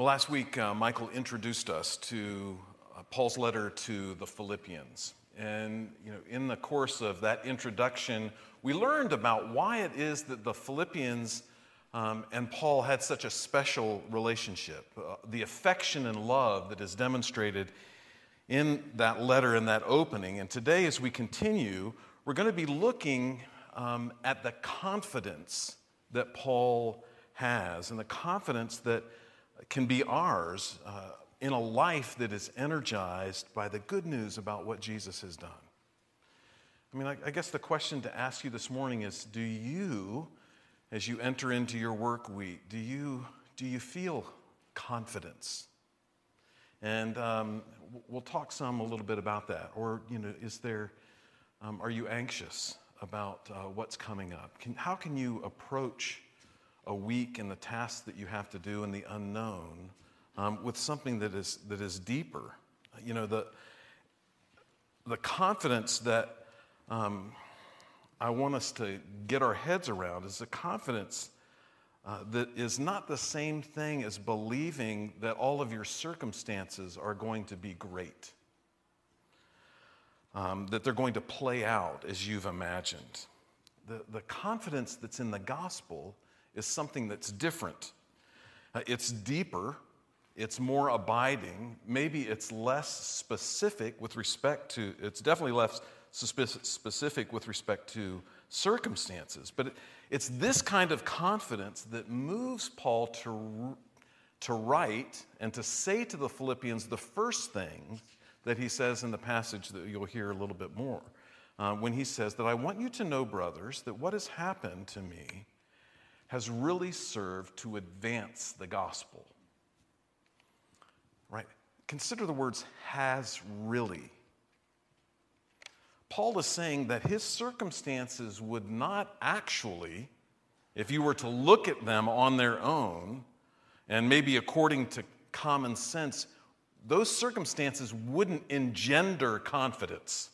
Well, last week, uh, Michael introduced us to uh, Paul's letter to the Philippians. And you know, in the course of that introduction, we learned about why it is that the Philippians um, and Paul had such a special relationship, uh, the affection and love that is demonstrated in that letter, and that opening. And today, as we continue, we're going to be looking um, at the confidence that Paul has and the confidence that can be ours uh, in a life that is energized by the good news about what Jesus has done. I mean, I, I guess the question to ask you this morning is do you, as you enter into your work week, do you, do you feel confidence? And um, we'll talk some a little bit about that. Or, you know, is there, um, are you anxious about uh, what's coming up? Can, how can you approach a week and the tasks that you have to do in the unknown um, with something that is, that is deeper. You know, the, the confidence that um, I want us to get our heads around is the confidence uh, that is not the same thing as believing that all of your circumstances are going to be great, um, that they're going to play out as you've imagined. The, the confidence that's in the gospel is something that's different. Uh, it's deeper, it's more abiding, maybe it's less specific with respect to, it's definitely less specific with respect to circumstances. But it's this kind of confidence that moves Paul to, to write and to say to the Philippians the first thing that he says in the passage that you'll hear a little bit more. Uh, when he says that I want you to know, brothers, that what has happened to me has really served to advance the gospel. Right? Consider the words has really. Paul is saying that his circumstances would not actually, if you were to look at them on their own, and maybe according to common sense, those circumstances wouldn't engender confidence.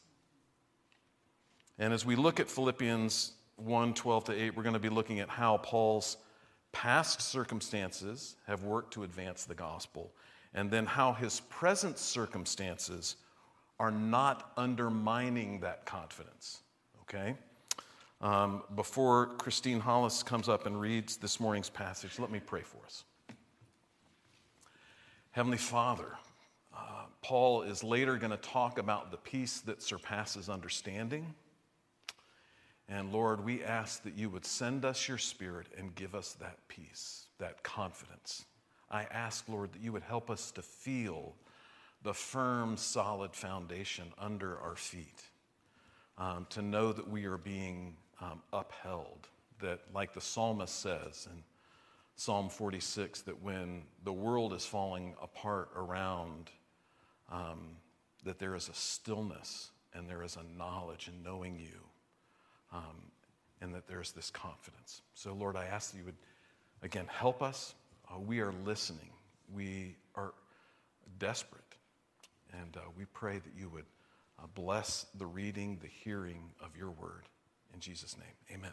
And as we look at Philippians 1 12 to 8, we're going to be looking at how Paul's past circumstances have worked to advance the gospel, and then how his present circumstances are not undermining that confidence. Okay? Um, before Christine Hollis comes up and reads this morning's passage, let me pray for us. Heavenly Father, uh, Paul is later going to talk about the peace that surpasses understanding. And Lord, we ask that you would send us your spirit and give us that peace, that confidence. I ask, Lord, that you would help us to feel the firm, solid foundation under our feet, um, to know that we are being um, upheld, that, like the psalmist says in Psalm 46, that when the world is falling apart around, um, that there is a stillness and there is a knowledge in knowing you um, and that there's this confidence. So, Lord, I ask that you would, again, help us. Uh, we are listening, we are desperate, and uh, we pray that you would uh, bless the reading, the hearing of your word. In Jesus' name, amen.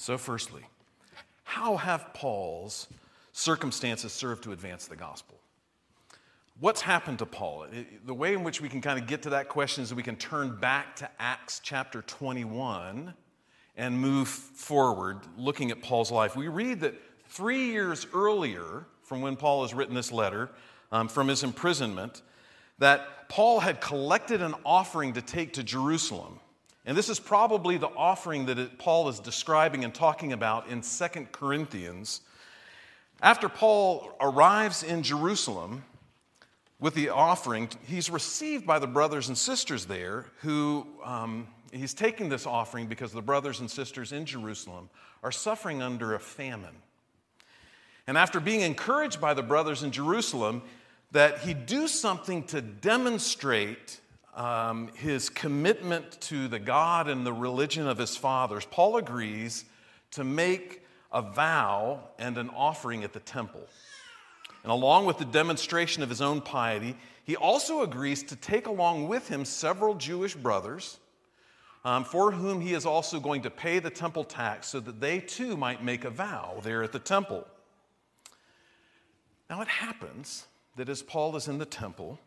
So, firstly, how have Paul's circumstances served to advance the gospel? What's happened to Paul? The way in which we can kind of get to that question is that we can turn back to Acts chapter 21 and move forward looking at Paul's life. We read that three years earlier, from when Paul has written this letter, um, from his imprisonment, that Paul had collected an offering to take to Jerusalem. And this is probably the offering that Paul is describing and talking about in Second Corinthians. After Paul arrives in Jerusalem with the offering, he's received by the brothers and sisters there who um, he's taking this offering because the brothers and sisters in Jerusalem are suffering under a famine. And after being encouraged by the brothers in Jerusalem, that he do something to demonstrate um, his commitment to the God and the religion of his fathers, Paul agrees to make a vow and an offering at the temple. And along with the demonstration of his own piety, he also agrees to take along with him several Jewish brothers um, for whom he is also going to pay the temple tax so that they too might make a vow there at the temple. Now it happens that as Paul is in the temple,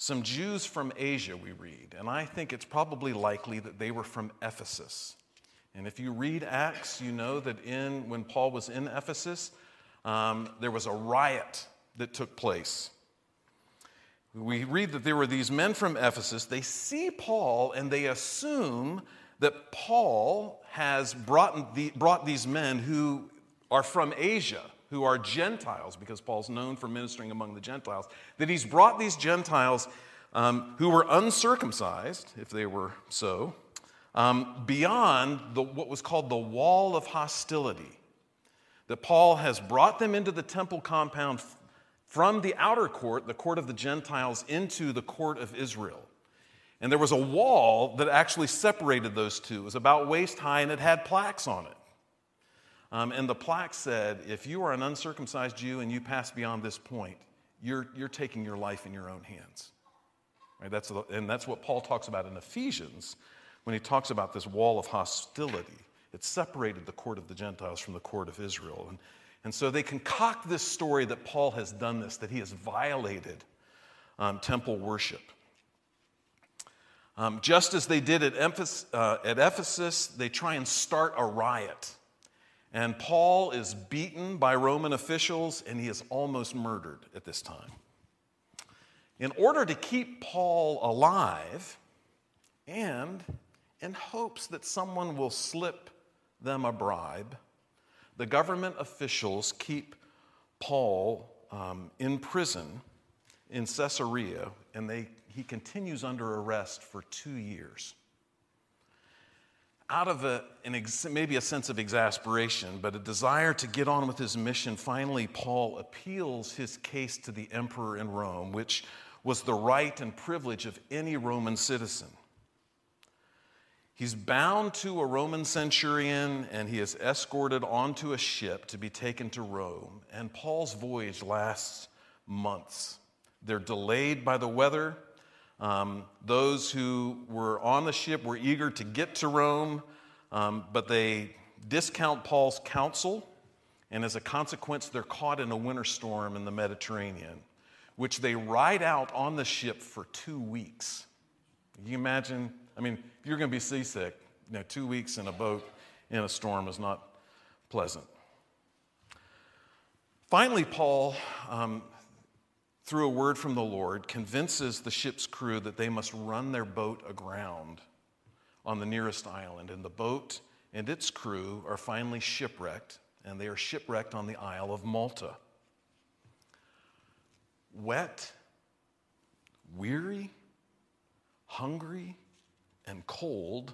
some Jews from Asia, we read, and I think it's probably likely that they were from Ephesus. And if you read Acts, you know that in, when Paul was in Ephesus, um, there was a riot that took place. We read that there were these men from Ephesus. They see Paul and they assume that Paul has brought, the, brought these men who are from Asia who are Gentiles, because Paul's known for ministering among the Gentiles, that he's brought these Gentiles um, who were uncircumcised, if they were so, um, beyond the, what was called the wall of hostility. That Paul has brought them into the temple compound from the outer court, the court of the Gentiles, into the court of Israel. And there was a wall that actually separated those two. It was about waist high and it had plaques on it. Um, and the plaque said, if you are an uncircumcised Jew and you pass beyond this point, you're, you're taking your life in your own hands. Right? That's, and that's what Paul talks about in Ephesians when he talks about this wall of hostility. It separated the court of the Gentiles from the court of Israel. And, and so they concoct this story that Paul has done this, that he has violated um, temple worship. Um, just as they did at uh, at Ephesus, they try and start a riot. And Paul is beaten by Roman officials and he is almost murdered at this time. In order to keep Paul alive, and in hopes that someone will slip them a bribe, the government officials keep Paul um, in prison in Caesarea, and they, he continues under arrest for two years out of a, ex, maybe a sense of exasperation, but a desire to get on with his mission, finally, Paul appeals his case to the emperor in Rome, which was the right and privilege of any Roman citizen. He's bound to a Roman centurion and he is escorted onto a ship to be taken to Rome. And Paul's voyage lasts months. They're delayed by the weather. Um, those who were on the ship were eager to get to Rome, um, but they discount Paul's counsel, and as a consequence, they're caught in a winter storm in the Mediterranean, which they ride out on the ship for two weeks. Can you imagine? I mean, if you're going to be seasick, you know, two weeks in a boat in a storm is not pleasant. Finally, Paul um, through a word from the Lord, convinces the ship's crew that they must run their boat aground on the nearest island. And the boat and its crew are finally shipwrecked, and they are shipwrecked on the Isle of Malta. Wet, weary, hungry, and cold,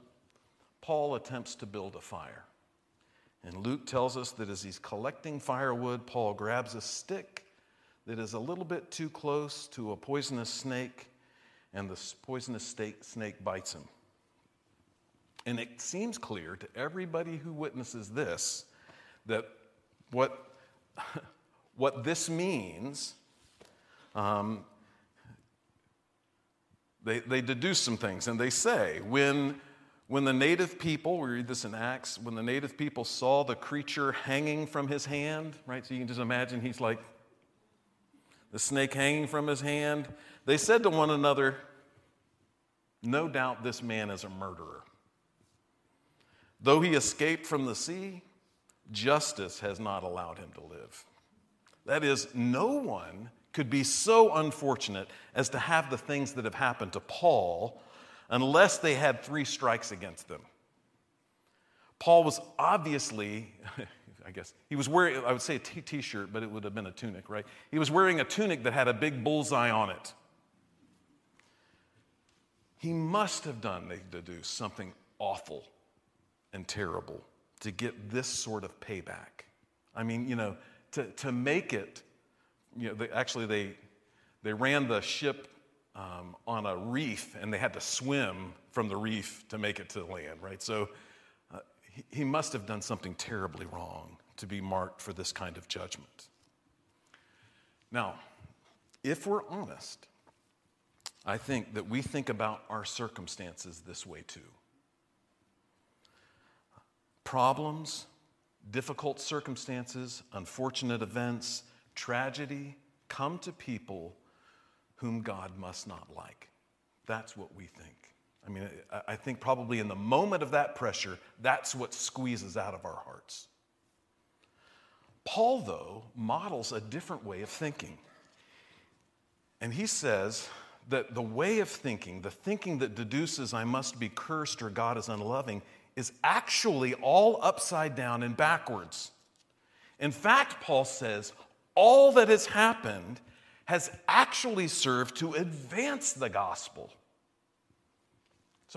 Paul attempts to build a fire. And Luke tells us that as he's collecting firewood, Paul grabs a stick that is a little bit too close to a poisonous snake, and the poisonous snake bites him. And it seems clear to everybody who witnesses this that what, what this means, um, they, they deduce some things, and they say when, When the native people, we read this in Acts, when the native people saw the creature hanging from his hand, right? So you can just imagine he's like the snake hanging from his hand. They said to one another, No doubt this man is a murderer. Though he escaped from the sea, justice has not allowed him to live. That is, no one could be so unfortunate as to have the things that have happened to Paul unless they had three strikes against them. Paul was obviously, I guess, he was wearing, I would say a t shirt, but it would have been a tunic, right? He was wearing a tunic that had a big bullseye on it. He must have done, they deduce, something awful and terrible to get this sort of payback. I mean, you know, to, to make it, you know, they, actually they, they ran the ship um, on a reef and they had to swim from the reef to make it to land, right? So he must have done something terribly wrong to be marked for this kind of judgment. Now, if we're honest, I think that we think about our circumstances this way too. Problems, difficult circumstances, unfortunate events, tragedy come to people whom God must not like. That's what we think. I mean, I think probably in the moment of that pressure, that's what squeezes out of our hearts. Paul, though, models a different way of thinking. And he says that the way of thinking, the thinking that deduces I must be cursed or God is unloving, is actually all upside down and backwards. In fact, Paul says, all that has happened has actually served to advance the gospel.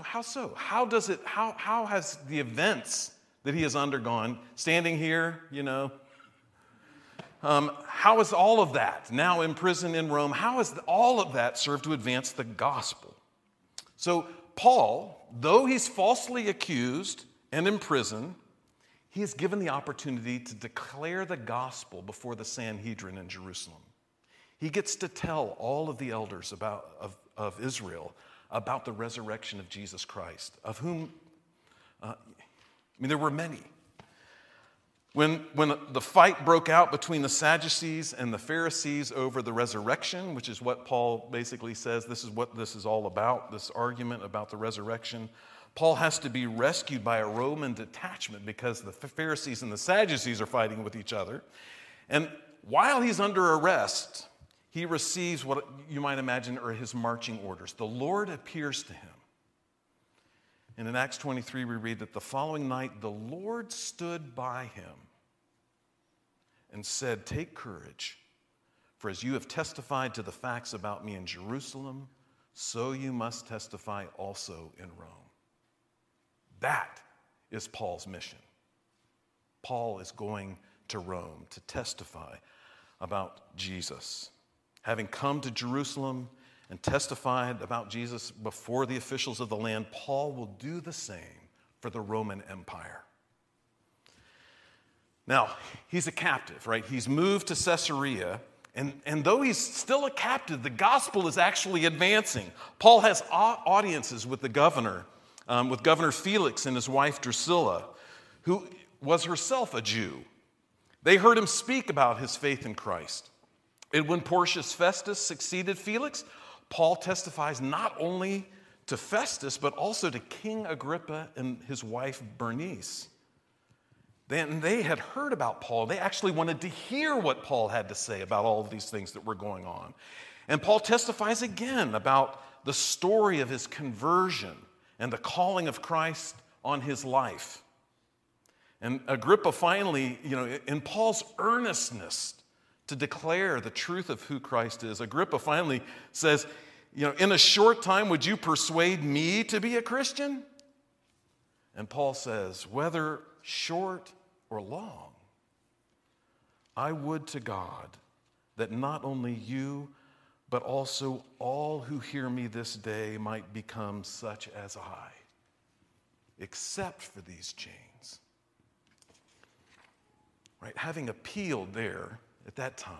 So, how so? How does it, how, how has the events that he has undergone, standing here, you know, um, how is all of that, now in prison in Rome, how has all of that served to advance the gospel? So, Paul, though he's falsely accused and in prison, he is given the opportunity to declare the gospel before the Sanhedrin in Jerusalem. He gets to tell all of the elders about, of, of Israel about the resurrection of Jesus Christ, of whom, uh, I mean, there were many. When, when the fight broke out between the Sadducees and the Pharisees over the resurrection, which is what Paul basically says this is what this is all about, this argument about the resurrection, Paul has to be rescued by a Roman detachment because the Pharisees and the Sadducees are fighting with each other. And while he's under arrest, he receives what you might imagine are his marching orders. The Lord appears to him. And in Acts 23, we read that the following night, the Lord stood by him and said, Take courage, for as you have testified to the facts about me in Jerusalem, so you must testify also in Rome. That is Paul's mission. Paul is going to Rome to testify about Jesus. Having come to Jerusalem and testified about Jesus before the officials of the land, Paul will do the same for the Roman Empire. Now, he's a captive, right? He's moved to Caesarea, and, and though he's still a captive, the gospel is actually advancing. Paul has audiences with the governor, um, with Governor Felix and his wife Drusilla, who was herself a Jew. They heard him speak about his faith in Christ. And when Porcius Festus succeeded Felix, Paul testifies not only to Festus, but also to King Agrippa and his wife Bernice. Then they had heard about Paul. They actually wanted to hear what Paul had to say about all of these things that were going on. And Paul testifies again about the story of his conversion and the calling of Christ on his life. And Agrippa finally, you know, in Paul's earnestness to declare the truth of who Christ is. Agrippa finally says, You know, in a short time, would you persuade me to be a Christian? And Paul says, Whether short or long, I would to God that not only you, but also all who hear me this day might become such as I, except for these chains. Right? Having appealed there at that time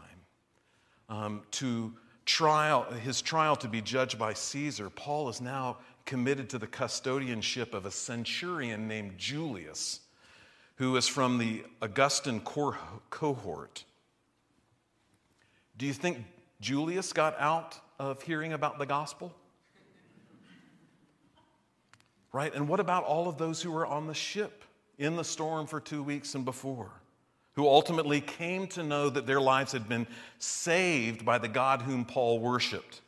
um, to trial, his trial to be judged by Caesar, Paul is now committed to the custodianship of a centurion named Julius, who is from the Augustan cohort. Do you think Julius got out of hearing about the gospel? Right? And what about all of those who were on the ship in the storm for two weeks and before? Who ultimately came to know that their lives had been saved by the God whom Paul worshiped.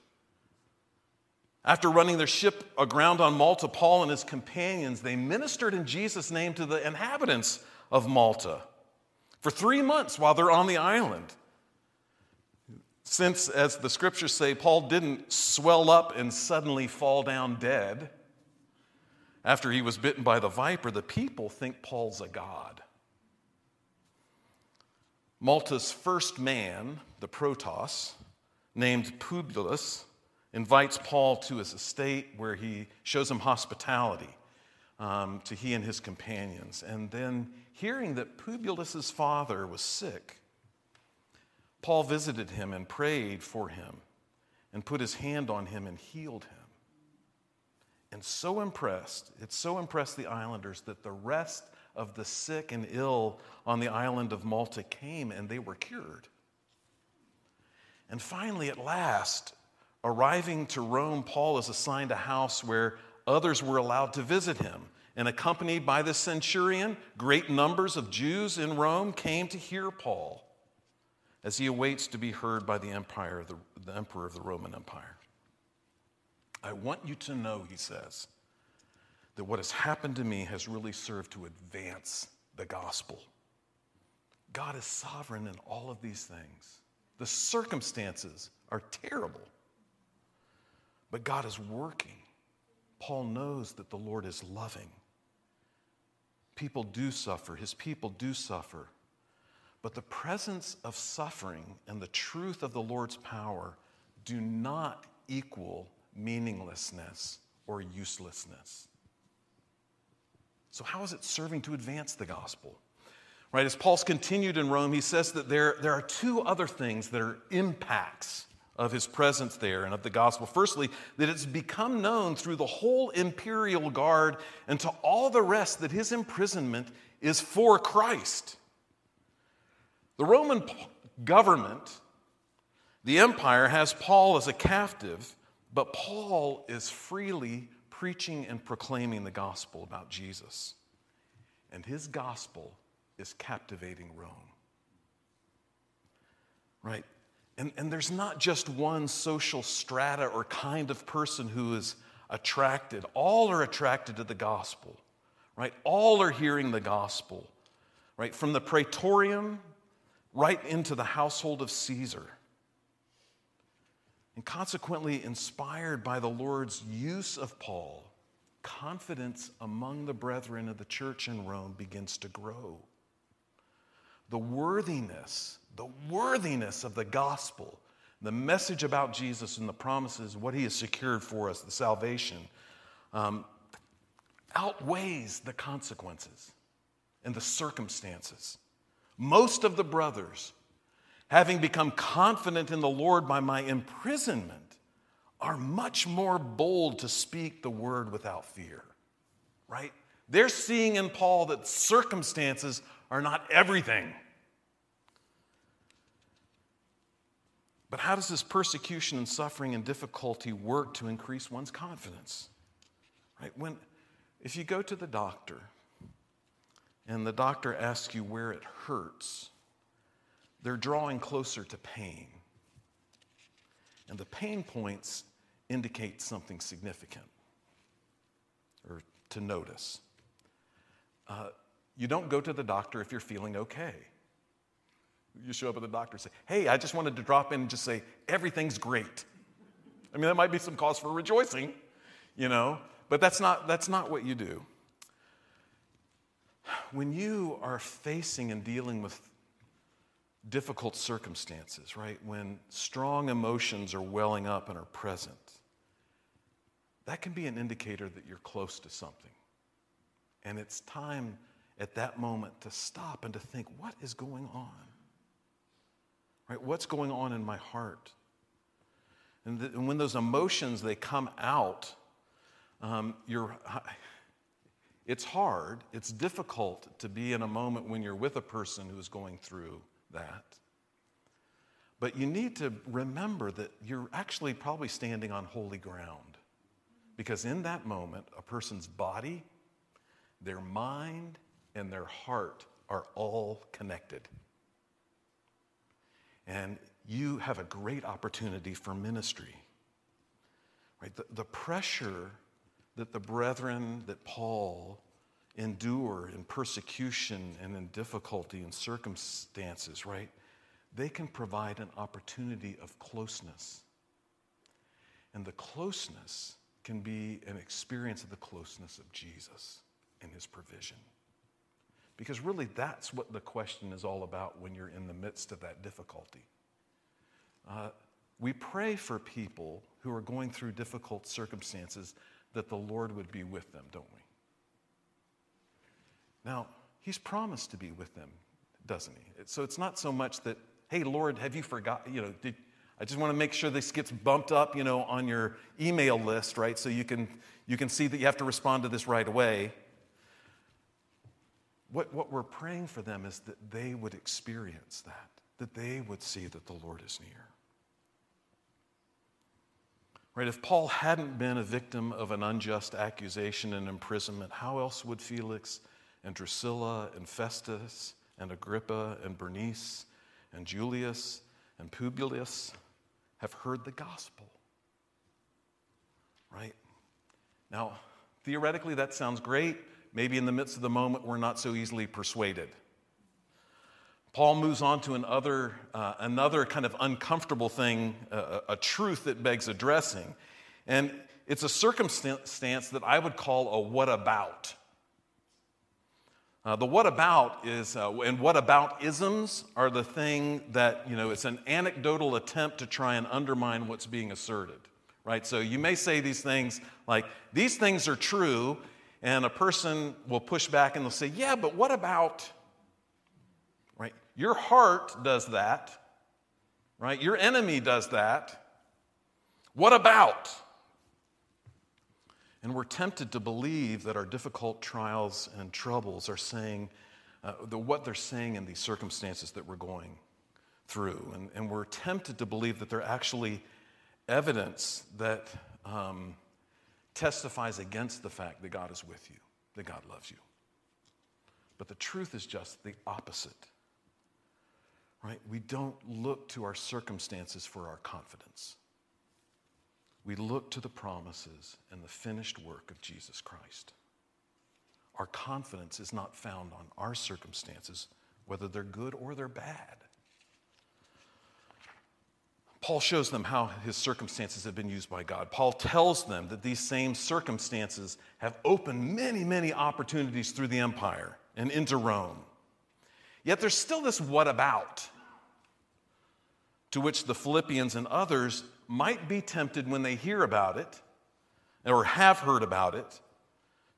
After running their ship aground on Malta, Paul and his companions, they ministered in Jesus' name to the inhabitants of Malta for three months while they're on the island. Since, as the scriptures say, Paul didn't swell up and suddenly fall down dead after he was bitten by the viper, the people think Paul's a god. Malta's first man, the Protos, named Publius, invites Paul to his estate where he shows him hospitality um, to he and his companions. And then, hearing that Publius's father was sick, Paul visited him and prayed for him and put his hand on him and healed him. And so impressed, it so impressed the islanders that the rest of the sick and ill on the island of Malta came and they were cured. And finally, at last, arriving to Rome, Paul is assigned a house where others were allowed to visit him. And accompanied by the centurion, great numbers of Jews in Rome came to hear Paul as he awaits to be heard by the, empire, the, the emperor of the Roman Empire. I want you to know, he says, that what has happened to me has really served to advance the gospel. God is sovereign in all of these things. The circumstances are terrible, but God is working. Paul knows that the Lord is loving. People do suffer, his people do suffer. But the presence of suffering and the truth of the Lord's power do not equal meaninglessness or uselessness. So, how is it serving to advance the gospel? Right, as Paul's continued in Rome, he says that there, there are two other things that are impacts of his presence there and of the gospel. Firstly, that it's become known through the whole imperial guard and to all the rest that his imprisonment is for Christ. The Roman government, the empire, has Paul as a captive, but Paul is freely preaching and proclaiming the gospel about Jesus. And his gospel is captivating Rome. Right? And, and there's not just one social strata or kind of person who is attracted. All are attracted to the gospel, right? All are hearing the gospel, right? From the praetorium right into the household of Caesar. And consequently, inspired by the Lord's use of Paul, confidence among the brethren of the church in Rome begins to grow. The worthiness, the worthiness of the gospel, the message about Jesus and the promises, what he has secured for us, the salvation, um, outweighs the consequences and the circumstances. Most of the brothers having become confident in the Lord by my imprisonment, are much more bold to speak the word without fear, right? They're seeing in Paul that circumstances are not everything. But how does this persecution and suffering and difficulty work to increase one's confidence? Right? When if you go to the doctor and the doctor asks you where it hurts, they're drawing closer to pain. And the pain points indicate something significant or to notice. Uh, you don't go to the doctor if you're feeling okay. You show up at the doctor and say, Hey, I just wanted to drop in and just say, everything's great. I mean, that might be some cause for rejoicing, you know, but that's not, that's not what you do. When you are facing and dealing with difficult circumstances, right? When strong emotions are welling up and are present, that can be an indicator that you're close to something. And it's time at that moment to stop and to think, what is going on? Right? What's going on in my heart? And, and when those emotions they come out, um, you're, it's hard, it's difficult to be in a moment when you're with a person who is going through that. But you need to remember that you're actually probably standing on holy ground. Because in that moment, a person's body, their mind, and their heart are all connected. And you have a great opportunity for ministry. Right? The, the pressure that the brethren that Paul endure in persecution and in difficulty and circumstances, right? They can provide an opportunity of closeness. And the closeness can be an experience of the closeness of Jesus and his provision. Because really, that's what the question is all about when you're in the midst of that difficulty. Uh, we pray for people who are going through difficult circumstances that the Lord would be with them, don't we? Now, He's promised to be with them, doesn't He? So it's not so much that, hey, Lord, have you forgotten? You know, did, I just want to make sure this gets bumped up, you know, on your email list, right? So you can, you can see that you have to respond to this right away. What, what we're praying for them is that they would experience that, that they would see that the Lord is near. Right? If Paul hadn't been a victim of an unjust accusation and imprisonment, how else would Felix and Drusilla and Festus and Agrippa and Bernice and Julius and Publius have heard the gospel? Right? Now, theoretically, that sounds great. Maybe in the midst of the moment, we're not so easily persuaded. Paul moves on to another, uh, another kind of uncomfortable thing, uh, a truth that begs addressing. And it's a circumstance that I would call a what about. Uh, the what about is, uh, and what about isms are the thing that, you know, it's an anecdotal attempt to try and undermine what's being asserted, right? So you may say these things like, these things are true, and a person will push back and they'll say, yeah, but what about, right? your heart does that, right? Your enemy does that. What about? And we're tempted to believe that our difficult trials and troubles are saying uh, the, what they're saying in these circumstances that we're going through. And, and we're tempted to believe that they're actually evidence that um, testifies against the fact that God is with you, that God loves you. But the truth is just the opposite right? We don't look to our circumstances for our confidence. We look to the promises and the finished work of Jesus Christ. Our confidence is not found on our circumstances, whether they're good or they're bad. Paul shows them how his circumstances have been used by God. Paul tells them that these same circumstances have opened many, many opportunities through the empire and into Rome. Yet there's still this what about to which the Philippians and others might be tempted when they hear about it or have heard about it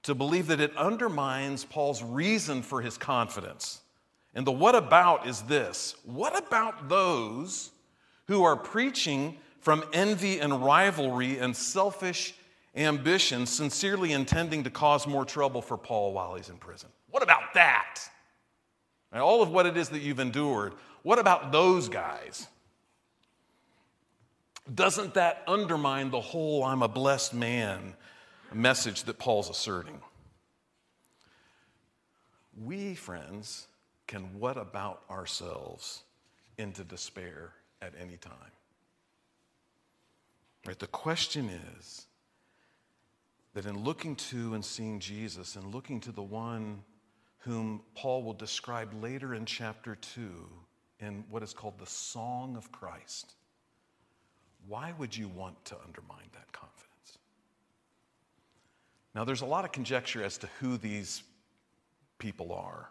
to believe that it undermines Paul's reason for his confidence. And the what about is this what about those who are preaching from envy and rivalry and selfish ambition, sincerely intending to cause more trouble for Paul while he's in prison? What about that? And all of what it is that you've endured, what about those guys? Doesn't that undermine the whole I'm a blessed man message that Paul's asserting? We, friends, can what about ourselves into despair at any time? Right? The question is that in looking to and seeing Jesus and looking to the one whom Paul will describe later in chapter 2 in what is called the Song of Christ why would you want to undermine that confidence? Now, there's a lot of conjecture as to who these people are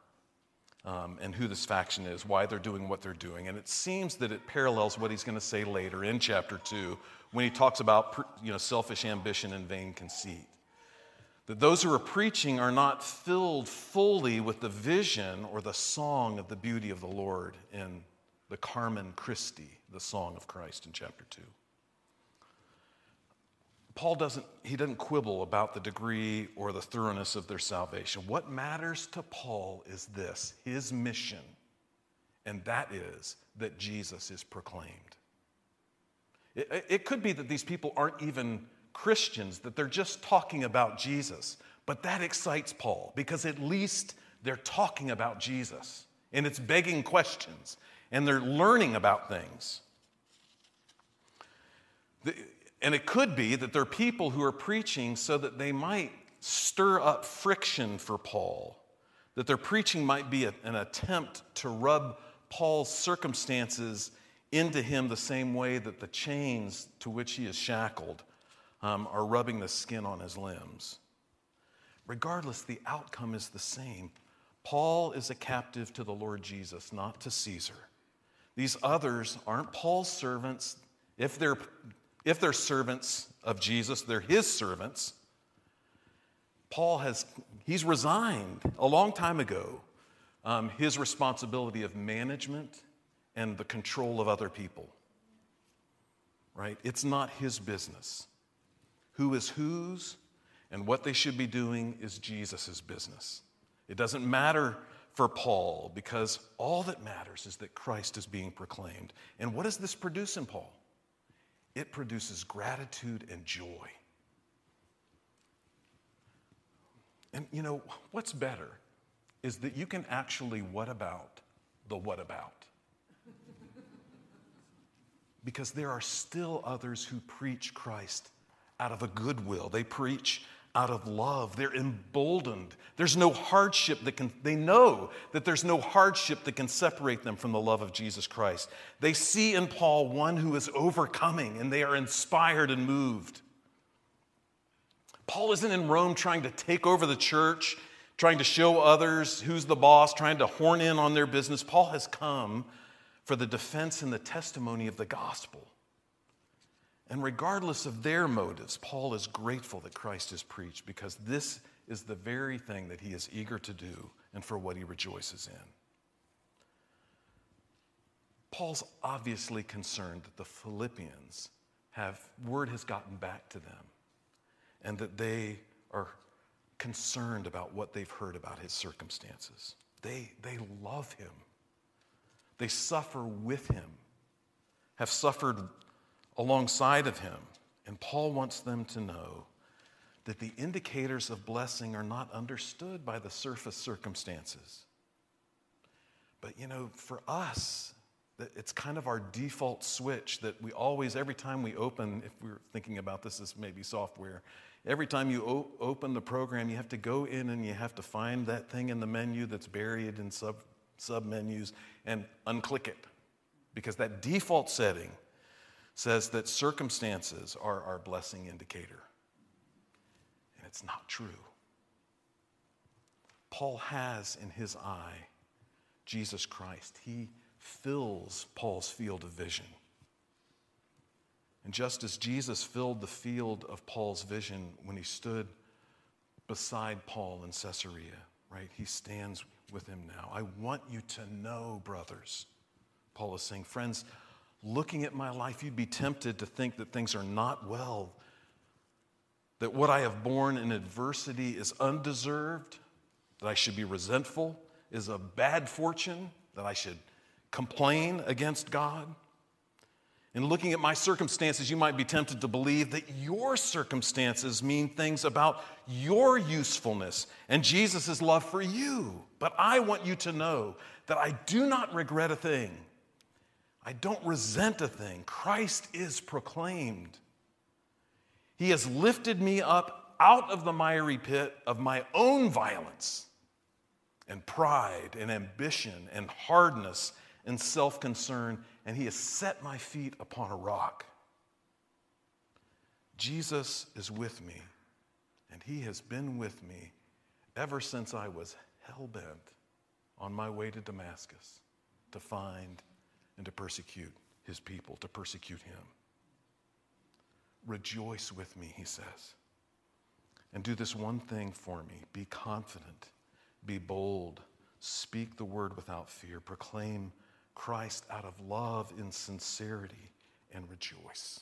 um, and who this faction is, why they're doing what they're doing. And it seems that it parallels what he's going to say later in chapter 2 when he talks about you know, selfish ambition and vain conceit. That those who are preaching are not filled fully with the vision or the song of the beauty of the Lord in the Carmen Christi, the song of Christ in chapter 2. Paul doesn't, he doesn't quibble about the degree or the thoroughness of their salvation. What matters to Paul is this his mission, and that is that Jesus is proclaimed. It, it could be that these people aren't even Christians, that they're just talking about Jesus, but that excites Paul because at least they're talking about Jesus and it's begging questions and they're learning about things. And it could be that there are people who are preaching so that they might stir up friction for Paul, that their preaching might be a, an attempt to rub Paul's circumstances into him the same way that the chains to which he is shackled um, are rubbing the skin on his limbs. Regardless, the outcome is the same. Paul is a captive to the Lord Jesus, not to Caesar. These others aren't Paul's servants. If they're if they're servants of Jesus, they're his servants. Paul has, he's resigned a long time ago um, his responsibility of management and the control of other people. Right? It's not his business. Who is whose and what they should be doing is Jesus' business. It doesn't matter for Paul because all that matters is that Christ is being proclaimed. And what does this produce in Paul? It produces gratitude and joy. And you know, what's better is that you can actually what about the what about. because there are still others who preach Christ out of a goodwill. They preach out of love. They're emboldened. There's no hardship that can, they know that there's no hardship that can separate them from the love of Jesus Christ. They see in Paul one who is overcoming and they are inspired and moved. Paul isn't in Rome trying to take over the church, trying to show others who's the boss, trying to horn in on their business. Paul has come for the defense and the testimony of the gospel. And regardless of their motives, Paul is grateful that Christ is preached because this is the very thing that he is eager to do and for what he rejoices in. Paul's obviously concerned that the Philippians have, word has gotten back to them and that they are concerned about what they've heard about his circumstances. They, they love him, they suffer with him, have suffered alongside of him. And Paul wants them to know that the indicators of blessing are not understood by the surface circumstances. But you know, for us, it's kind of our default switch that we always, every time we open, if we're thinking about this as maybe software, every time you o- open the program, you have to go in and you have to find that thing in the menu that's buried in sub, sub menus and unclick it. Because that default setting says that circumstances are our blessing indicator. And it's not true. Paul has in his eye Jesus Christ. He fills Paul's field of vision. And just as Jesus filled the field of Paul's vision when he stood beside Paul in Caesarea, right? He stands with him now. I want you to know, brothers, Paul is saying, friends, looking at my life, you'd be tempted to think that things are not well, that what I have borne in adversity is undeserved, that I should be resentful, is a bad fortune, that I should complain against God. In looking at my circumstances, you might be tempted to believe that your circumstances mean things about your usefulness and Jesus' love for you. But I want you to know that I do not regret a thing I don't resent a thing. Christ is proclaimed. He has lifted me up out of the miry pit of my own violence and pride and ambition and hardness and self concern, and He has set my feet upon a rock. Jesus is with me, and He has been with me ever since I was hell bent on my way to Damascus to find and to persecute his people, to persecute him. Rejoice with me, he says. And do this one thing for me be confident, be bold, speak the word without fear, proclaim Christ out of love in sincerity, and rejoice.